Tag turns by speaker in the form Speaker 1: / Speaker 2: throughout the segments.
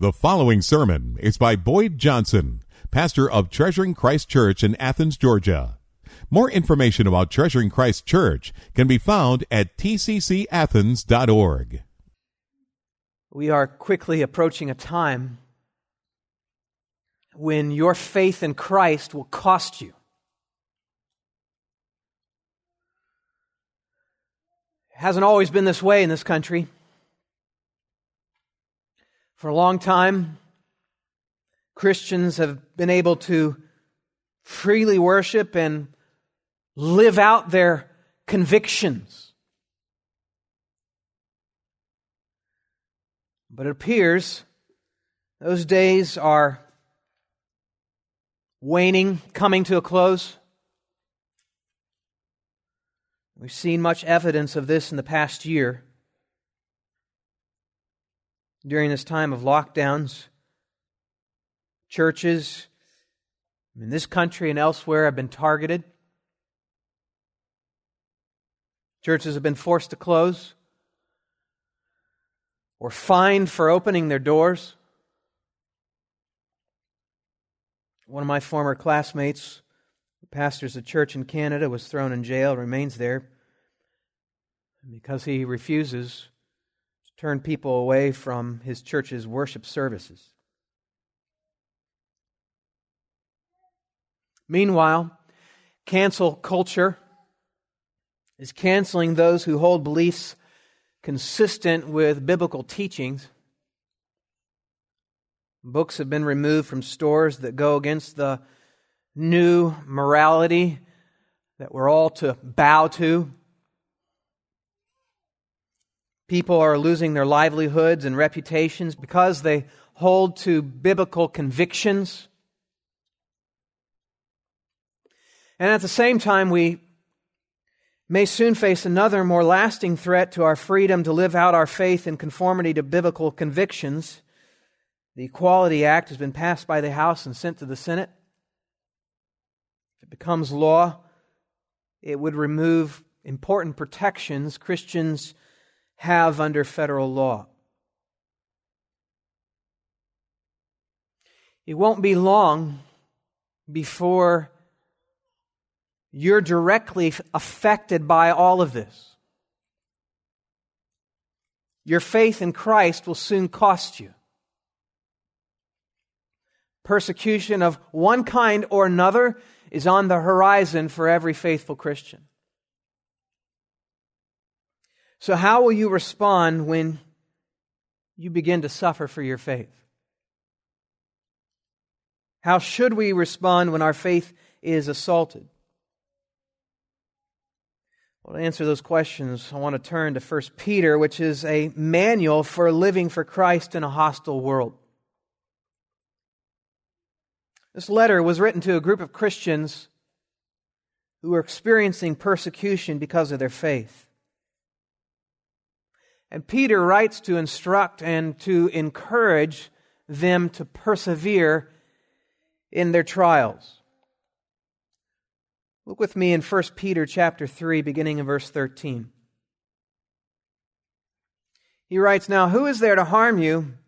Speaker 1: The following sermon is by Boyd Johnson, pastor of Treasuring Christ Church in Athens, Georgia. More information about Treasuring Christ Church can be found at tccathens.org.
Speaker 2: We are quickly approaching a time when your faith in Christ will cost you. It hasn't always been this way in this country. For a long time, Christians have been able to freely worship and live out their convictions. But it appears those days are waning, coming to a close. We've seen much evidence of this in the past year during this time of lockdowns. Churches in this country and elsewhere have been targeted. Churches have been forced to close or fined for opening their doors. One of my former classmates, pastors of a church in Canada, was thrown in jail, remains there because he refuses turn people away from his church's worship services. Meanwhile, cancel culture is canceling those who hold beliefs consistent with biblical teachings. Books have been removed from stores that go against the new morality that we're all to bow to. People are losing their livelihoods and reputations because they hold to biblical convictions. And at the same time, we may soon face another more lasting threat to our freedom to live out our faith in conformity to biblical convictions. The Equality Act has been passed by the House and sent to the Senate. If it becomes law, it would remove important protections Christians have under federal law. It won't be long before you're directly affected by all of this. Your faith in Christ will soon cost you. Persecution of one kind or another is on the horizon for every faithful Christian. So, how will you respond when you begin to suffer for your faith? How should we respond when our faith is assaulted? Well, to answer those questions, I want to turn to 1 Peter, which is a manual for living for Christ in a hostile world. This letter was written to a group of Christians who were experiencing persecution because of their faith. And Peter writes to instruct and to encourage them to persevere in their trials. Look with me in 1 Peter chapter 3 beginning in verse 13. He writes, "Now who is there to harm you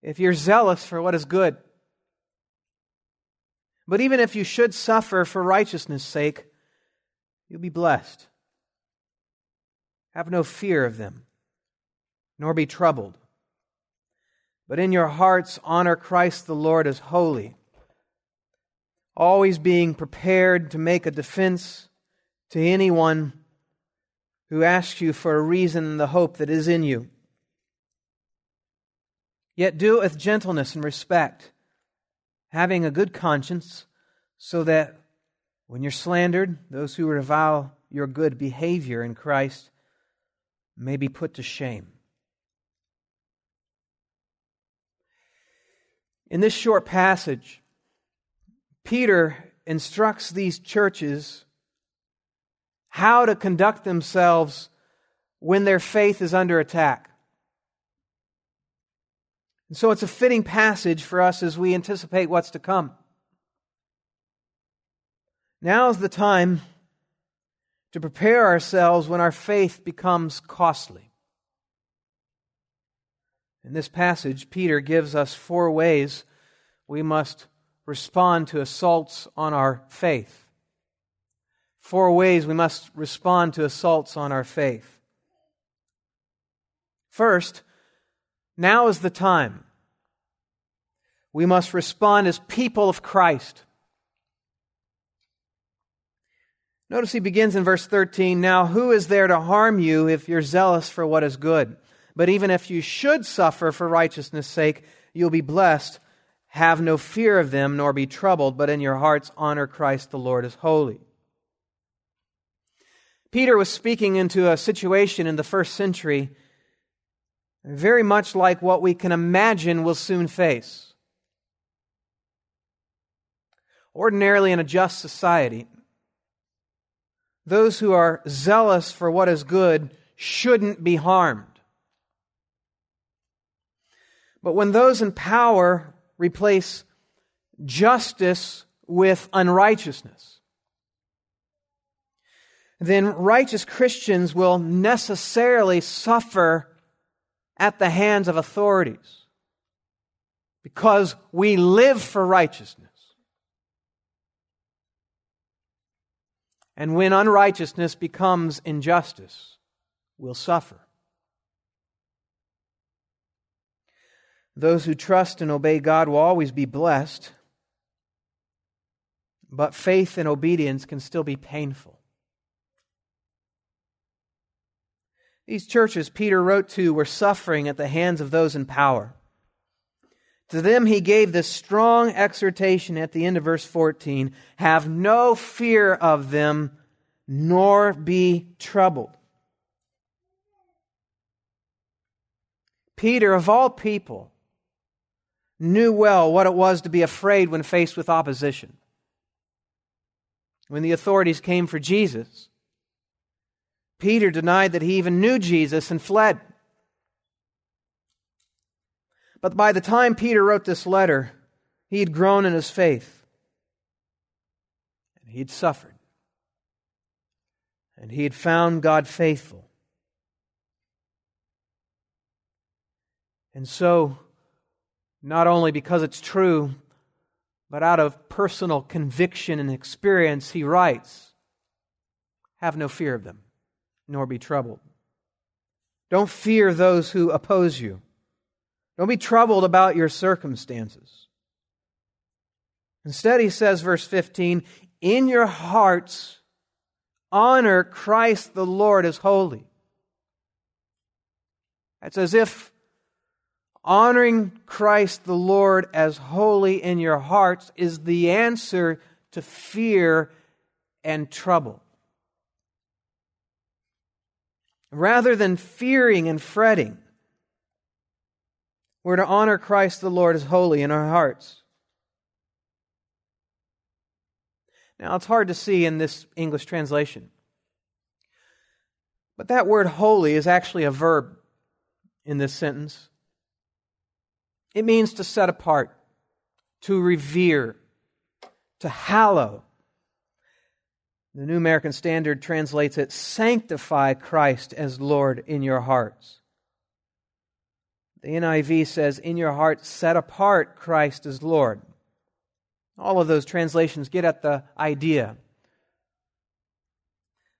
Speaker 2: if you're zealous for what is good? But even if you should suffer for righteousness' sake, you'll be blessed. Have no fear of them." Nor be troubled. But in your hearts, honor Christ the Lord as holy, always being prepared to make a defense to anyone who asks you for a reason in the hope that is in you. Yet do it with gentleness and respect, having a good conscience, so that when you're slandered, those who revile your good behavior in Christ may be put to shame. In this short passage, Peter instructs these churches how to conduct themselves when their faith is under attack. And so it's a fitting passage for us as we anticipate what's to come. Now is the time to prepare ourselves when our faith becomes costly. In this passage, Peter gives us four ways we must respond to assaults on our faith. Four ways we must respond to assaults on our faith. First, now is the time. We must respond as people of Christ. Notice he begins in verse 13 Now, who is there to harm you if you're zealous for what is good? But even if you should suffer for righteousness' sake, you'll be blessed. Have no fear of them, nor be troubled, but in your hearts honor Christ the Lord as holy. Peter was speaking into a situation in the first century very much like what we can imagine we'll soon face. Ordinarily, in a just society, those who are zealous for what is good shouldn't be harmed. But when those in power replace justice with unrighteousness, then righteous Christians will necessarily suffer at the hands of authorities because we live for righteousness. And when unrighteousness becomes injustice, we'll suffer. Those who trust and obey God will always be blessed, but faith and obedience can still be painful. These churches Peter wrote to were suffering at the hands of those in power. To them, he gave this strong exhortation at the end of verse 14 Have no fear of them, nor be troubled. Peter, of all people, knew well what it was to be afraid when faced with opposition. When the authorities came for Jesus, Peter denied that he even knew Jesus and fled. But by the time Peter wrote this letter, he had grown in his faith. And he had suffered. And he had found God faithful. And so, not only because it's true, but out of personal conviction and experience, he writes Have no fear of them nor be troubled. Don't fear those who oppose you. Don't be troubled about your circumstances. Instead, he says, verse 15, in your hearts, honor Christ the Lord as holy. It's as if honoring Christ the Lord as holy in your hearts is the answer to fear and trouble. rather than fearing and fretting. We're to honor Christ the Lord as holy in our hearts. Now, it's hard to see in this English translation. But that word holy is actually a verb in this sentence. It means to set apart, to revere, to hallow, the New American Standard translates it sanctify Christ as Lord in your hearts. The NIV says, in your hearts, set apart Christ as Lord. All of those translations get at the idea.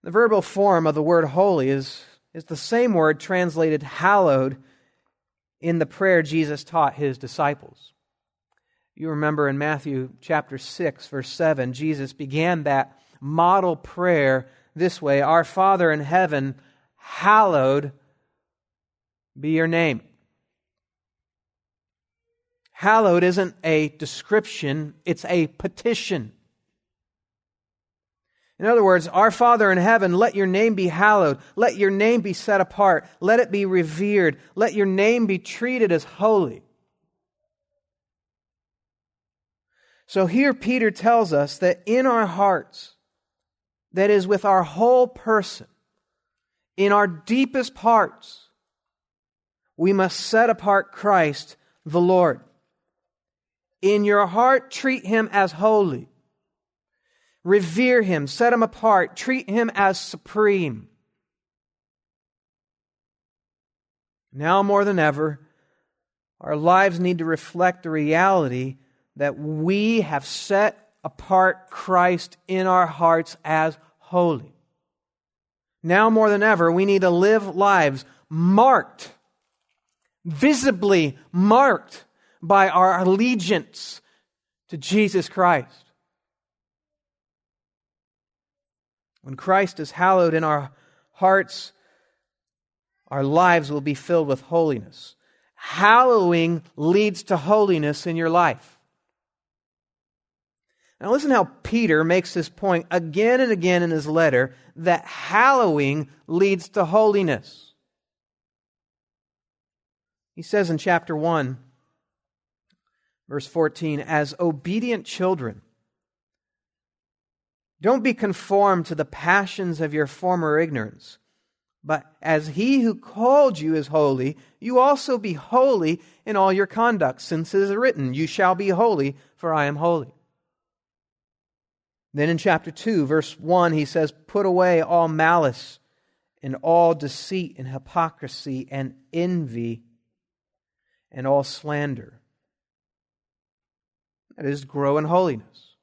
Speaker 2: The verbal form of the word holy is, is the same word translated hallowed in the prayer Jesus taught his disciples. You remember in Matthew chapter 6, verse 7, Jesus began that model prayer this way Our Father in heaven, hallowed be your name. Hallowed isn't a description, it's a petition. In other words, Our Father in heaven, let your name be hallowed. Let your name be set apart. Let it be revered. Let your name be treated as holy. So here Peter tells us that in our hearts, that is, with our whole person, in our deepest parts, we must set apart Christ the Lord. In your heart, treat him as holy. Revere him, set him apart, treat him as supreme. Now more than ever, Our lives need to reflect the reality that we have set apart Christ in our hearts as holy. Now more than ever, we need to live lives marked, visibly marked by our allegiance to Jesus Christ. When Christ is hallowed in our hearts, our lives will be filled with holiness. Hallowing leads to holiness in your life. Now, listen how Peter makes this point again and again in his letter that hallowing leads to holiness. He says in chapter 1, verse 14, as obedient children, don't be conformed to the passions of your former ignorance. But as he who called you is holy, you also be holy in all your conduct, since it is written, You shall be holy, for I am holy. Then in chapter 2, verse 1, he says, Put away all malice and all deceit and hypocrisy and envy and all slander. That is, grow in holiness.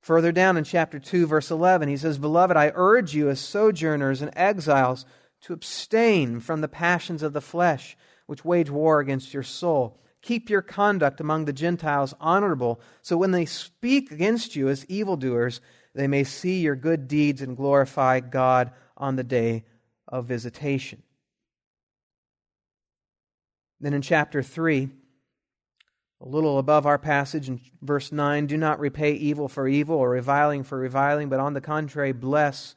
Speaker 2: Further down in chapter 2, verse 11, he says, Beloved, I urge you as sojourners and exiles to abstain from the passions of the flesh, which wage war against your soul. Keep your conduct among the Gentiles honorable, so when they speak against you as evildoers, they may see your good deeds and glorify God on the day of visitation. Then in chapter 3, a little above our passage in verse 9, do not repay evil for evil or reviling for reviling, but on the contrary, bless,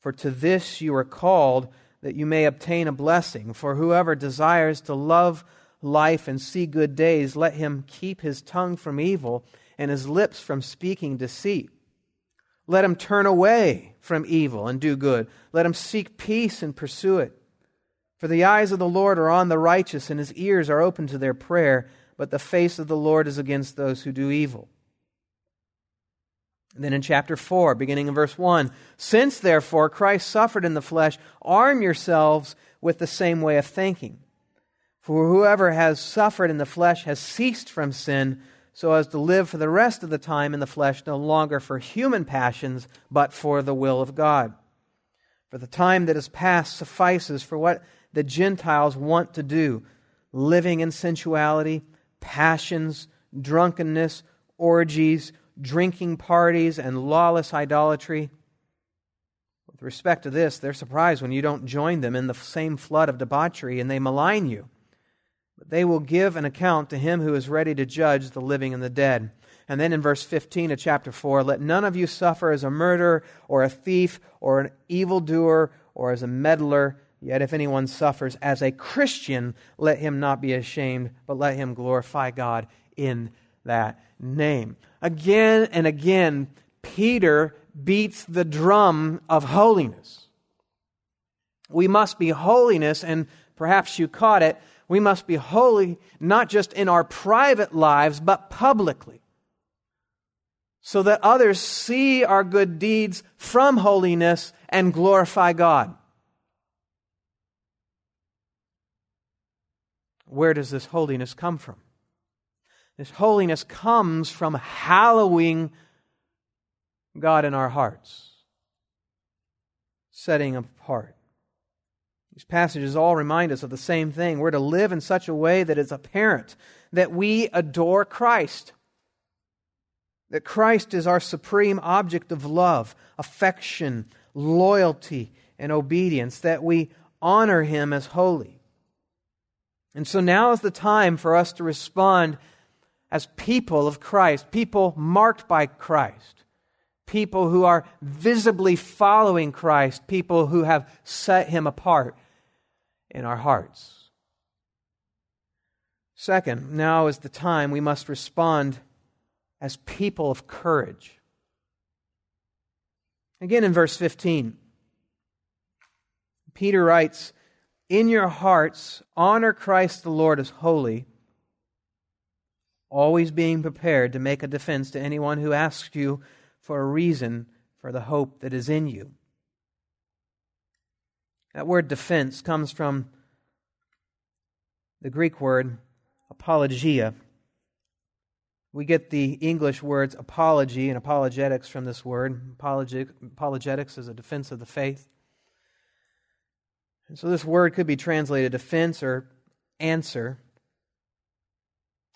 Speaker 2: for to this you are called, that you may obtain a blessing. For whoever desires to love life and see good days, let him keep his tongue from evil and his lips from speaking deceit. Let him turn away from evil and do good. Let him seek peace and pursue it. For the eyes of the Lord are on the righteous, and his ears are open to their prayer, but the face of the Lord is against those who do evil. And then in chapter 4, beginning in verse 1 Since therefore Christ suffered in the flesh, arm yourselves with the same way of thinking. For whoever has suffered in the flesh has ceased from sin, so as to live for the rest of the time in the flesh, no longer for human passions, but for the will of God. For the time that is past suffices for what the Gentiles want to do living in sensuality, passions, drunkenness, orgies, drinking parties, and lawless idolatry. With respect to this, they're surprised when you don't join them in the same flood of debauchery and they malign you but they will give an account to him who is ready to judge the living and the dead. And then in verse 15 of chapter 4, let none of you suffer as a murderer or a thief or an evildoer or as a meddler. Yet if anyone suffers as a Christian, let him not be ashamed, but let him glorify God in that name. Again and again, Peter beats the drum of holiness. We must be holiness, and perhaps you caught it we must be holy not just in our private lives, but publicly, so that others see our good deeds from holiness and glorify God. Where does this holiness come from? This holiness comes from hallowing God in our hearts, setting apart. These passages all remind us of the same thing. We're to live in such a way that it's apparent that we adore Christ, that Christ is our supreme object of love, affection, loyalty, and obedience, that we honor him as holy. And so now is the time for us to respond as people of Christ, people marked by Christ, people who are visibly following Christ, people who have set him apart in our hearts. Second, now is the time we must respond as people of courage. Again in verse 15, Peter writes, In your hearts, honor Christ the Lord as holy, always being prepared to make a defense to anyone who asks you for a reason for the hope that is in you. That word defense comes from the Greek word apologia. We get the English words apology and apologetics from this word. apologetics is a defense of the faith. And so this word could be translated defense or answer.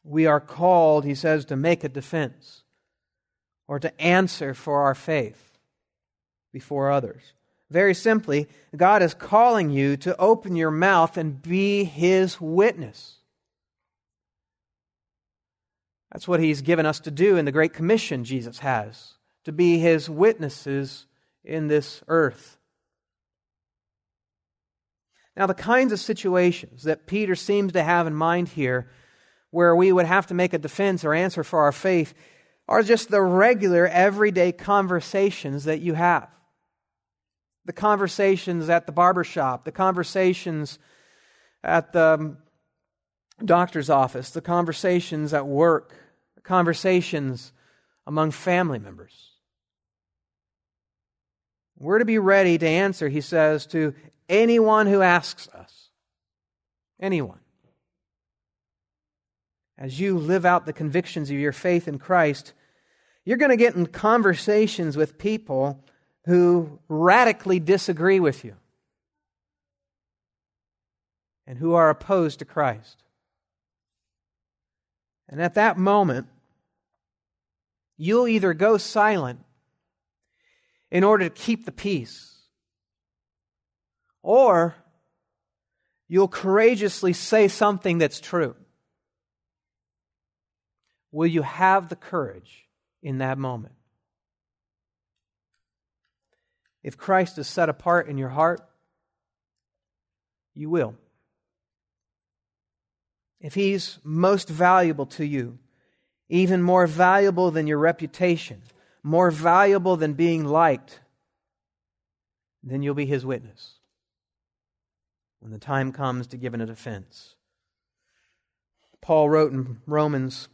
Speaker 2: We are called, he says, to make a defense or to answer for our faith before others. Very simply, God is calling you to open your mouth and be his witness. That's what he's given us to do in the Great Commission Jesus has to be his witnesses in this earth. Now, the kinds of situations that Peter seems to have in mind here, where we would have to make a defense or answer for our faith, are just the regular, everyday conversations that you have. The conversations at the barbershop, the conversations at the um, doctor's office, the conversations at work, the conversations among family members. We're to be ready to answer, he says, to anyone who asks us. Anyone. As you live out the convictions of your faith in Christ, you're going to get in conversations with people who radically disagree with you and who are opposed to Christ. And at that moment, you'll either go silent in order to keep the peace or you'll courageously say something that's true. Will you have the courage in that moment? If Christ is set apart in your heart, you will. If He's most valuable to you, even more valuable than your reputation, more valuable than being liked, then you'll be His witness when the time comes to give an defense. Paul wrote in Romans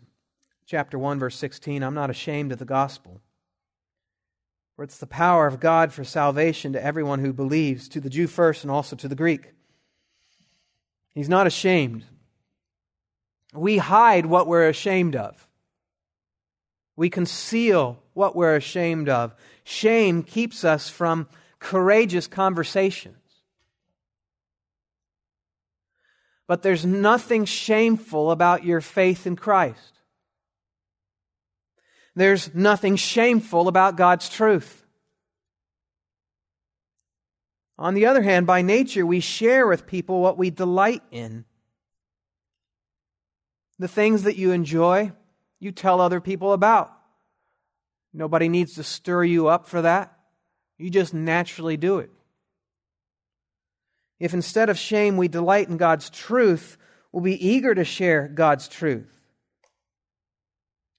Speaker 2: chapter 1 verse 16, I'm not ashamed of the gospel. For it's the power of God for salvation to everyone who believes, to the Jew first and also to the Greek. He's not ashamed. We hide what we're ashamed of. We conceal what we're ashamed of. Shame keeps us from courageous conversation. But there's nothing shameful about your faith in Christ. There's nothing shameful about God's truth. On the other hand, by nature, we share with people what we delight in. The things that you enjoy, you tell other people about. Nobody needs to stir you up for that. You just naturally do it. If instead of shame we delight in God's truth, we'll be eager to share God's truth.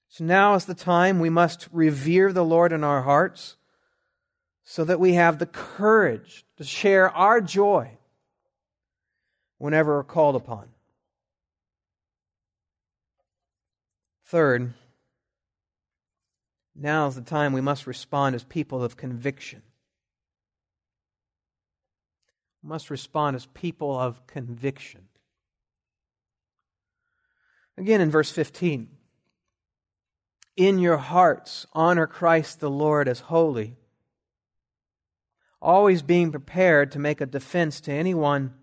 Speaker 2: So now is the time we must revere the Lord in our hearts so that we have the courage to share our joy whenever called upon. Third, now is the time we must respond as people of conviction must respond as people of conviction. Again in verse 15 In your hearts, honor Christ the Lord as holy, always being prepared to make a defense to anyone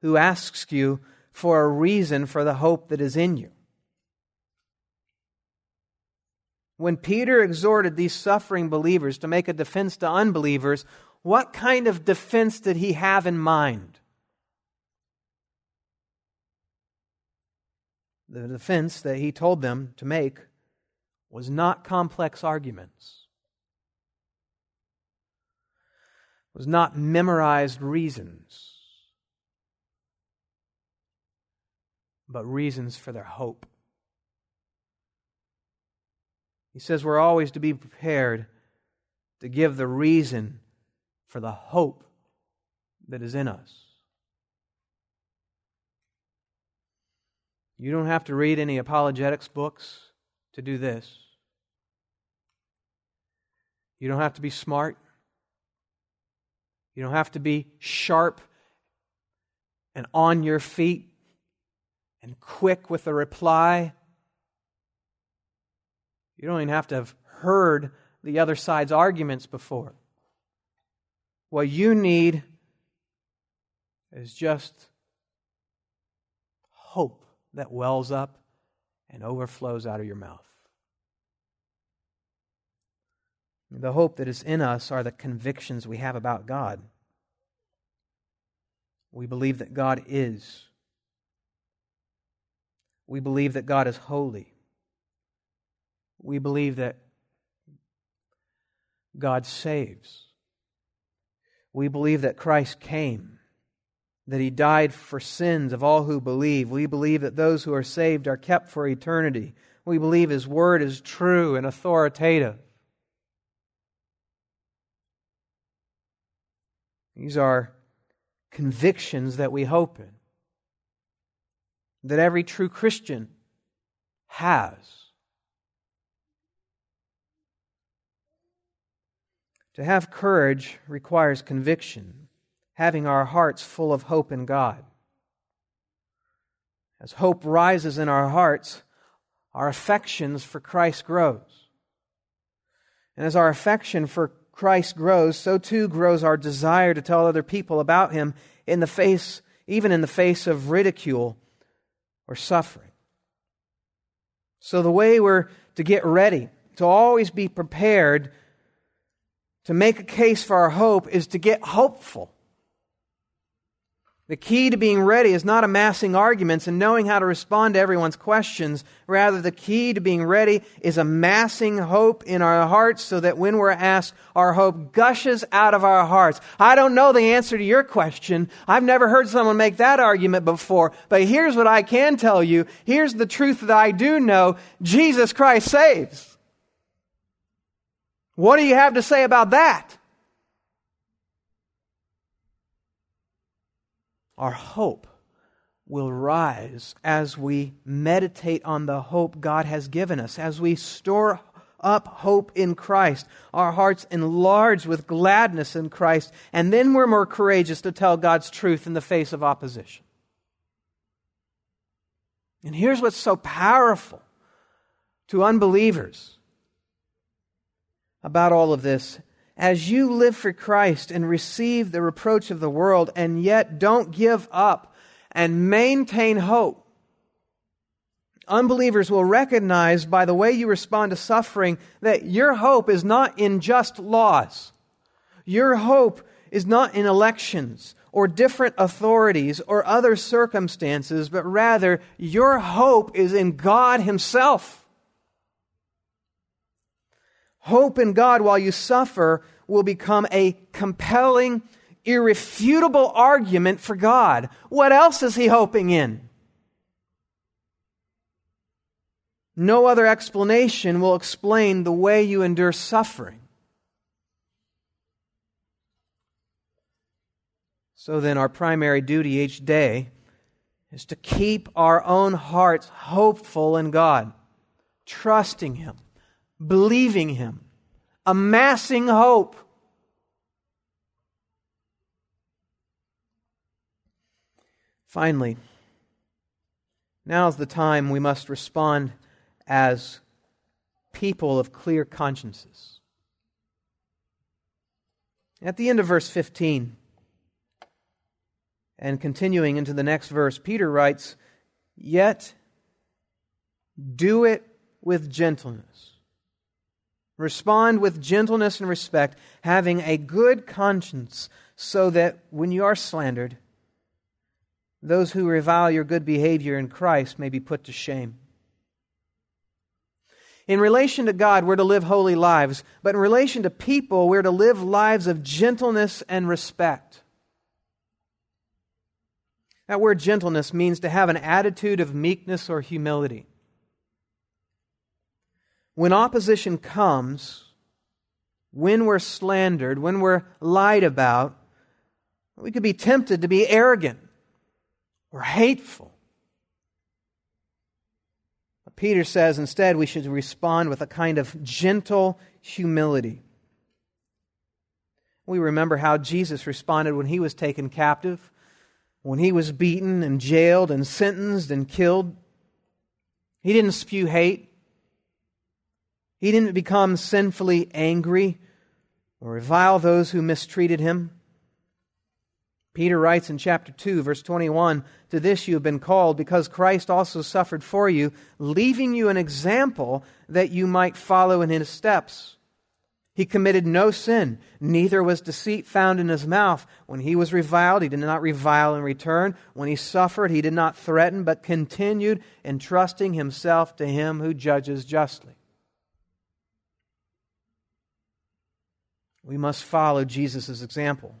Speaker 2: who asks you for a reason for the hope that is in you. When Peter exhorted these suffering believers to make a defense to unbelievers, what kind of defense did he have in mind? The defense that he told them to make was not complex arguments, was not memorized reasons, but reasons for their hope. He says we're always to be prepared to give the reason for the hope that is in us. You don't have to read any apologetics books to do this. You don't have to be smart. You don't have to be sharp and on your feet and quick with a reply. You don't even have to have heard the other side's arguments before. What you need is just hope that wells up and overflows out of your mouth. The hope that is in us are the convictions we have about God. We believe that God is. We believe that God is holy. We believe that God saves. We believe that Christ came, that he died for sins of all who believe. We believe that those who are saved are kept for eternity. We believe his word is true and authoritative. These are convictions that we hope in, that every true Christian has. To have courage requires conviction, having our hearts full of hope in God. As hope rises in our hearts, our affections for Christ grows. And as our affection for Christ grows, so too grows our desire to tell other people about him in the face, even in the face of ridicule or suffering. So the way we're to get ready, to always be prepared to make a case for our hope is to get hopeful. The key to being ready is not amassing arguments and knowing how to respond to everyone's questions. Rather, the key to being ready is amassing hope in our hearts so that when we're asked, our hope gushes out of our hearts. I don't know the answer to your question. I've never heard someone make that argument before. But here's what I can tell you. Here's the truth that I do know. Jesus Christ saves. What do you have to say about that? Our hope will rise as we meditate on the hope God has given us, as we store up hope in Christ, our hearts enlarged with gladness in Christ, and then we're more courageous to tell God's truth in the face of opposition. And here's what's so powerful to unbelievers about all of this. As you live for Christ and receive the reproach of the world, and yet don't give up and maintain hope, unbelievers will recognize by the way you respond to suffering that your hope is not in just laws. Your hope is not in elections or different authorities or other circumstances, but rather your hope is in God Himself. Hope in God while you suffer will become a compelling, irrefutable argument for God. What else is he hoping in? No other explanation will explain the way you endure suffering. So then, our primary duty each day is to keep our own hearts hopeful in God, trusting Him believing Him, amassing hope. Finally, now's the time we must respond as people of clear consciences. At the end of verse 15, and continuing into the next verse, Peter writes, Yet do it with gentleness Respond with gentleness and respect, having a good conscience, so that when you are slandered, those who revile your good behavior in Christ may be put to shame. In relation to God, we're to live holy lives, but in relation to people, we're to live lives of gentleness and respect. That word gentleness means to have an attitude of meekness or humility when opposition comes, when we're slandered, when we're lied about, we could be tempted to be arrogant or hateful. But Peter says instead we should respond with a kind of gentle humility. We remember how Jesus responded when he was taken captive. when he was beaten and jailed and sentenced and killed, he didn't spew hate. He didn't become sinfully angry or revile those who mistreated him. Peter writes in chapter 2, verse 21 To this you have been called, because Christ also suffered for you, leaving you an example that you might follow in his steps. He committed no sin, neither was deceit found in his mouth. When he was reviled, he did not revile in return. When he suffered, he did not threaten, but continued entrusting himself to him who judges justly. We must follow Jesus' example.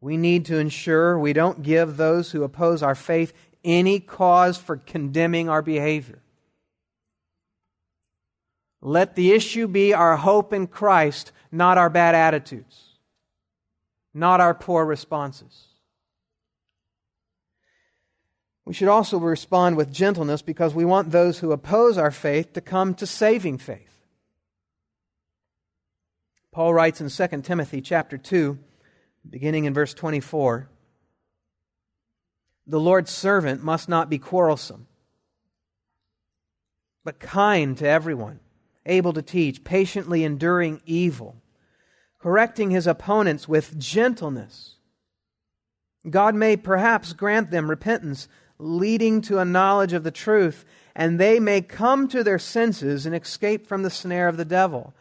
Speaker 2: We need to ensure we don't give those who oppose our faith any cause for condemning our behavior. Let the issue be our hope in Christ, not our bad attitudes, not our poor responses. We should also respond with gentleness because we want those who oppose our faith to come to saving faith. Paul writes in 2 Timothy chapter 2, beginning in verse 24, the Lord's servant must not be quarrelsome, but kind to everyone able to teach, patiently enduring evil, correcting his opponents with gentleness. God may perhaps grant them repentance, leading to a knowledge of the truth, and they may come to their senses and escape from the snare of the devil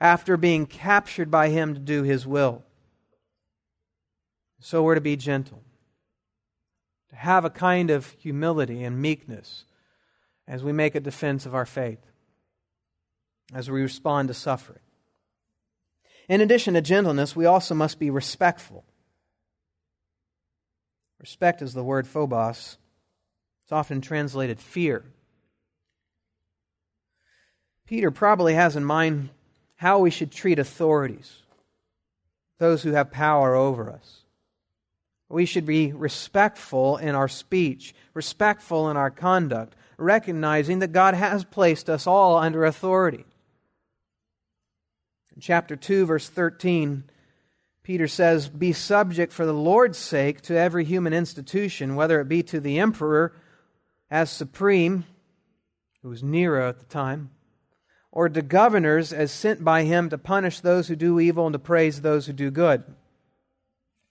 Speaker 2: after being captured by him to do his will. So we're to be gentle, to have a kind of humility and meekness as we make a defense of our faith as we respond to suffering. In addition to gentleness, we also must be respectful. Respect is the word phobos. It's often translated fear. Peter probably has in mind how we should treat authorities, those who have power over us. We should be respectful in our speech, respectful in our conduct, recognizing that God has placed us all under authority. In chapter 2, verse 13, Peter says, Be subject for the Lord's sake to every human institution, whether it be to the emperor as supreme, who was Nero at the time, or to governors as sent by him to punish those who do evil and to praise those who do good.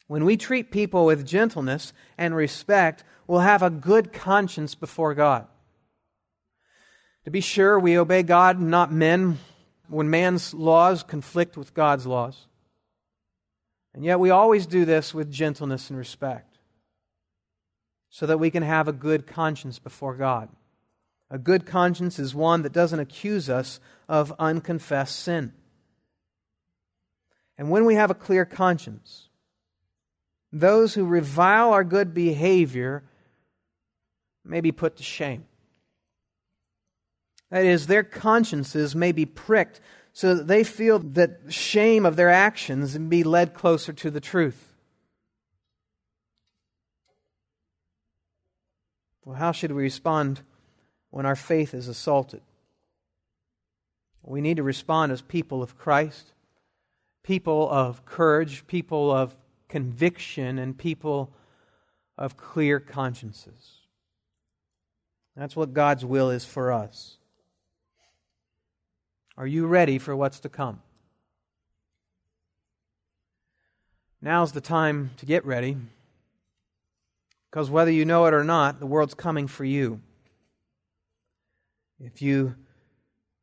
Speaker 2: When we treat people with gentleness and respect, we'll have a good conscience before God. To be sure, we obey God, not men, when man's laws conflict with God's laws. And yet we always do this with gentleness and respect so that we can have a good conscience before God. A good conscience is one that doesn't accuse us of unconfessed sin. And when we have a clear conscience, those who revile our good behavior may be put to shame. That is, their consciences may be pricked so that they feel that shame of their actions and be led closer to the truth. Well, how should we respond when our faith is assaulted? We need to respond as people of Christ, people of courage, people of conviction, and people of clear consciences. That's what God's will is for us. Are you ready for what's to come? Now's the time to get ready. Because whether you know it or not, the world's coming for you. If you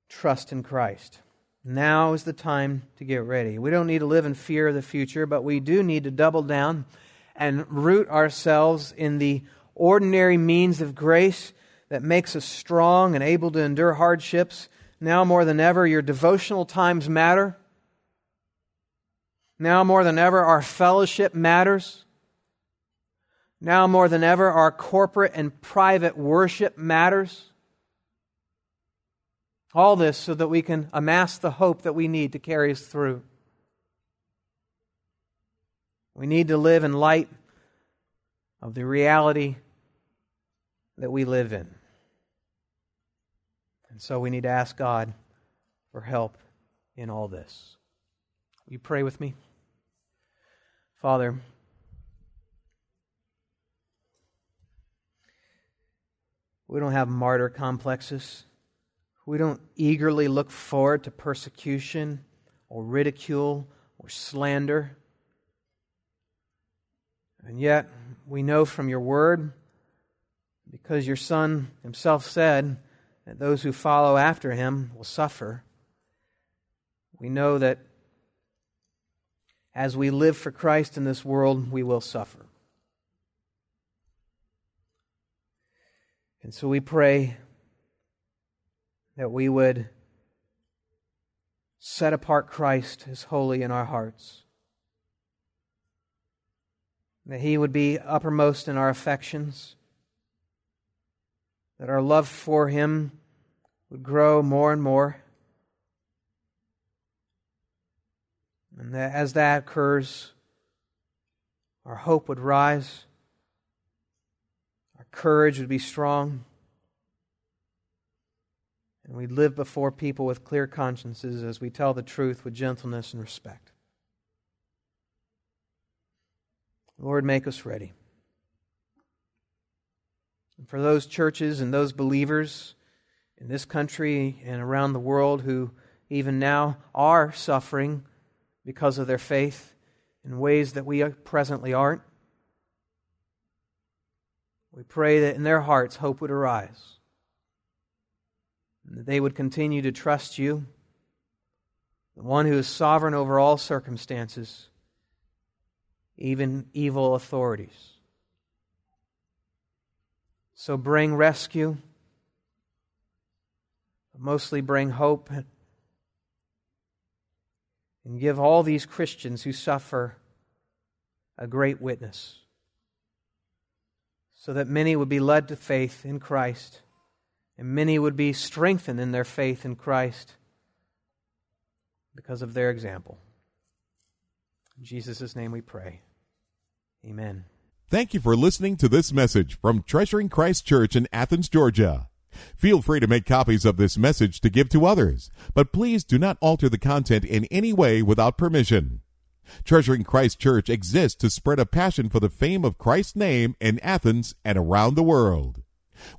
Speaker 2: trust in Christ. Now is the time to get ready. We don't need to live in fear of the future, but we do need to double down and root ourselves in the ordinary means of grace that makes us strong and able to endure hardships now more than ever, your devotional times matter. Now more than ever, our fellowship matters. Now more than ever, our corporate and private worship matters. All this so that we can amass the hope that we need to carry us through. We need to live in light of the reality that we live in. And so we need to ask God for help in all this. Will you pray with me? Father, we don't have martyr complexes. We don't eagerly look forward to persecution or ridicule or slander. And yet, we know from your word, because your Son himself said that those who follow after him will suffer, we know that as we live for Christ in this world, we will suffer. And so we pray that we would set apart Christ as holy in our hearts, that He would be uppermost in our affections, that our love for Him would grow more and more. And that as that occurs, our hope would rise, our courage would be strong, and we'd live before people with clear consciences as we tell the truth with gentleness and respect. Lord, make us ready. And for those churches and those believers in this country and around the world who even now are suffering because of their faith in ways that we presently aren't, we pray that in their hearts hope would arise and that they would continue to trust you, the one who is sovereign over all circumstances, even evil authorities. So bring rescue, but mostly bring hope, and give all these Christians who suffer a great witness, so that many would be led to faith in Christ and many would be strengthened in their faith in Christ because of their example. In Jesus' name we pray. Amen.
Speaker 1: Thank you for listening to this message from Treasuring Christ Church in Athens, Georgia. Feel free to make copies of this message to give to others, but please do not alter the content in any way without permission. Treasuring Christ Church exists to spread a passion for the fame of Christ's name in Athens and around the world.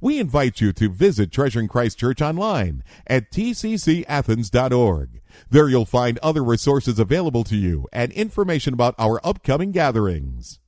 Speaker 1: We invite you to visit Treasuring Christ Church online at tccathens.org. There you'll find other resources available to you and information about our upcoming gatherings.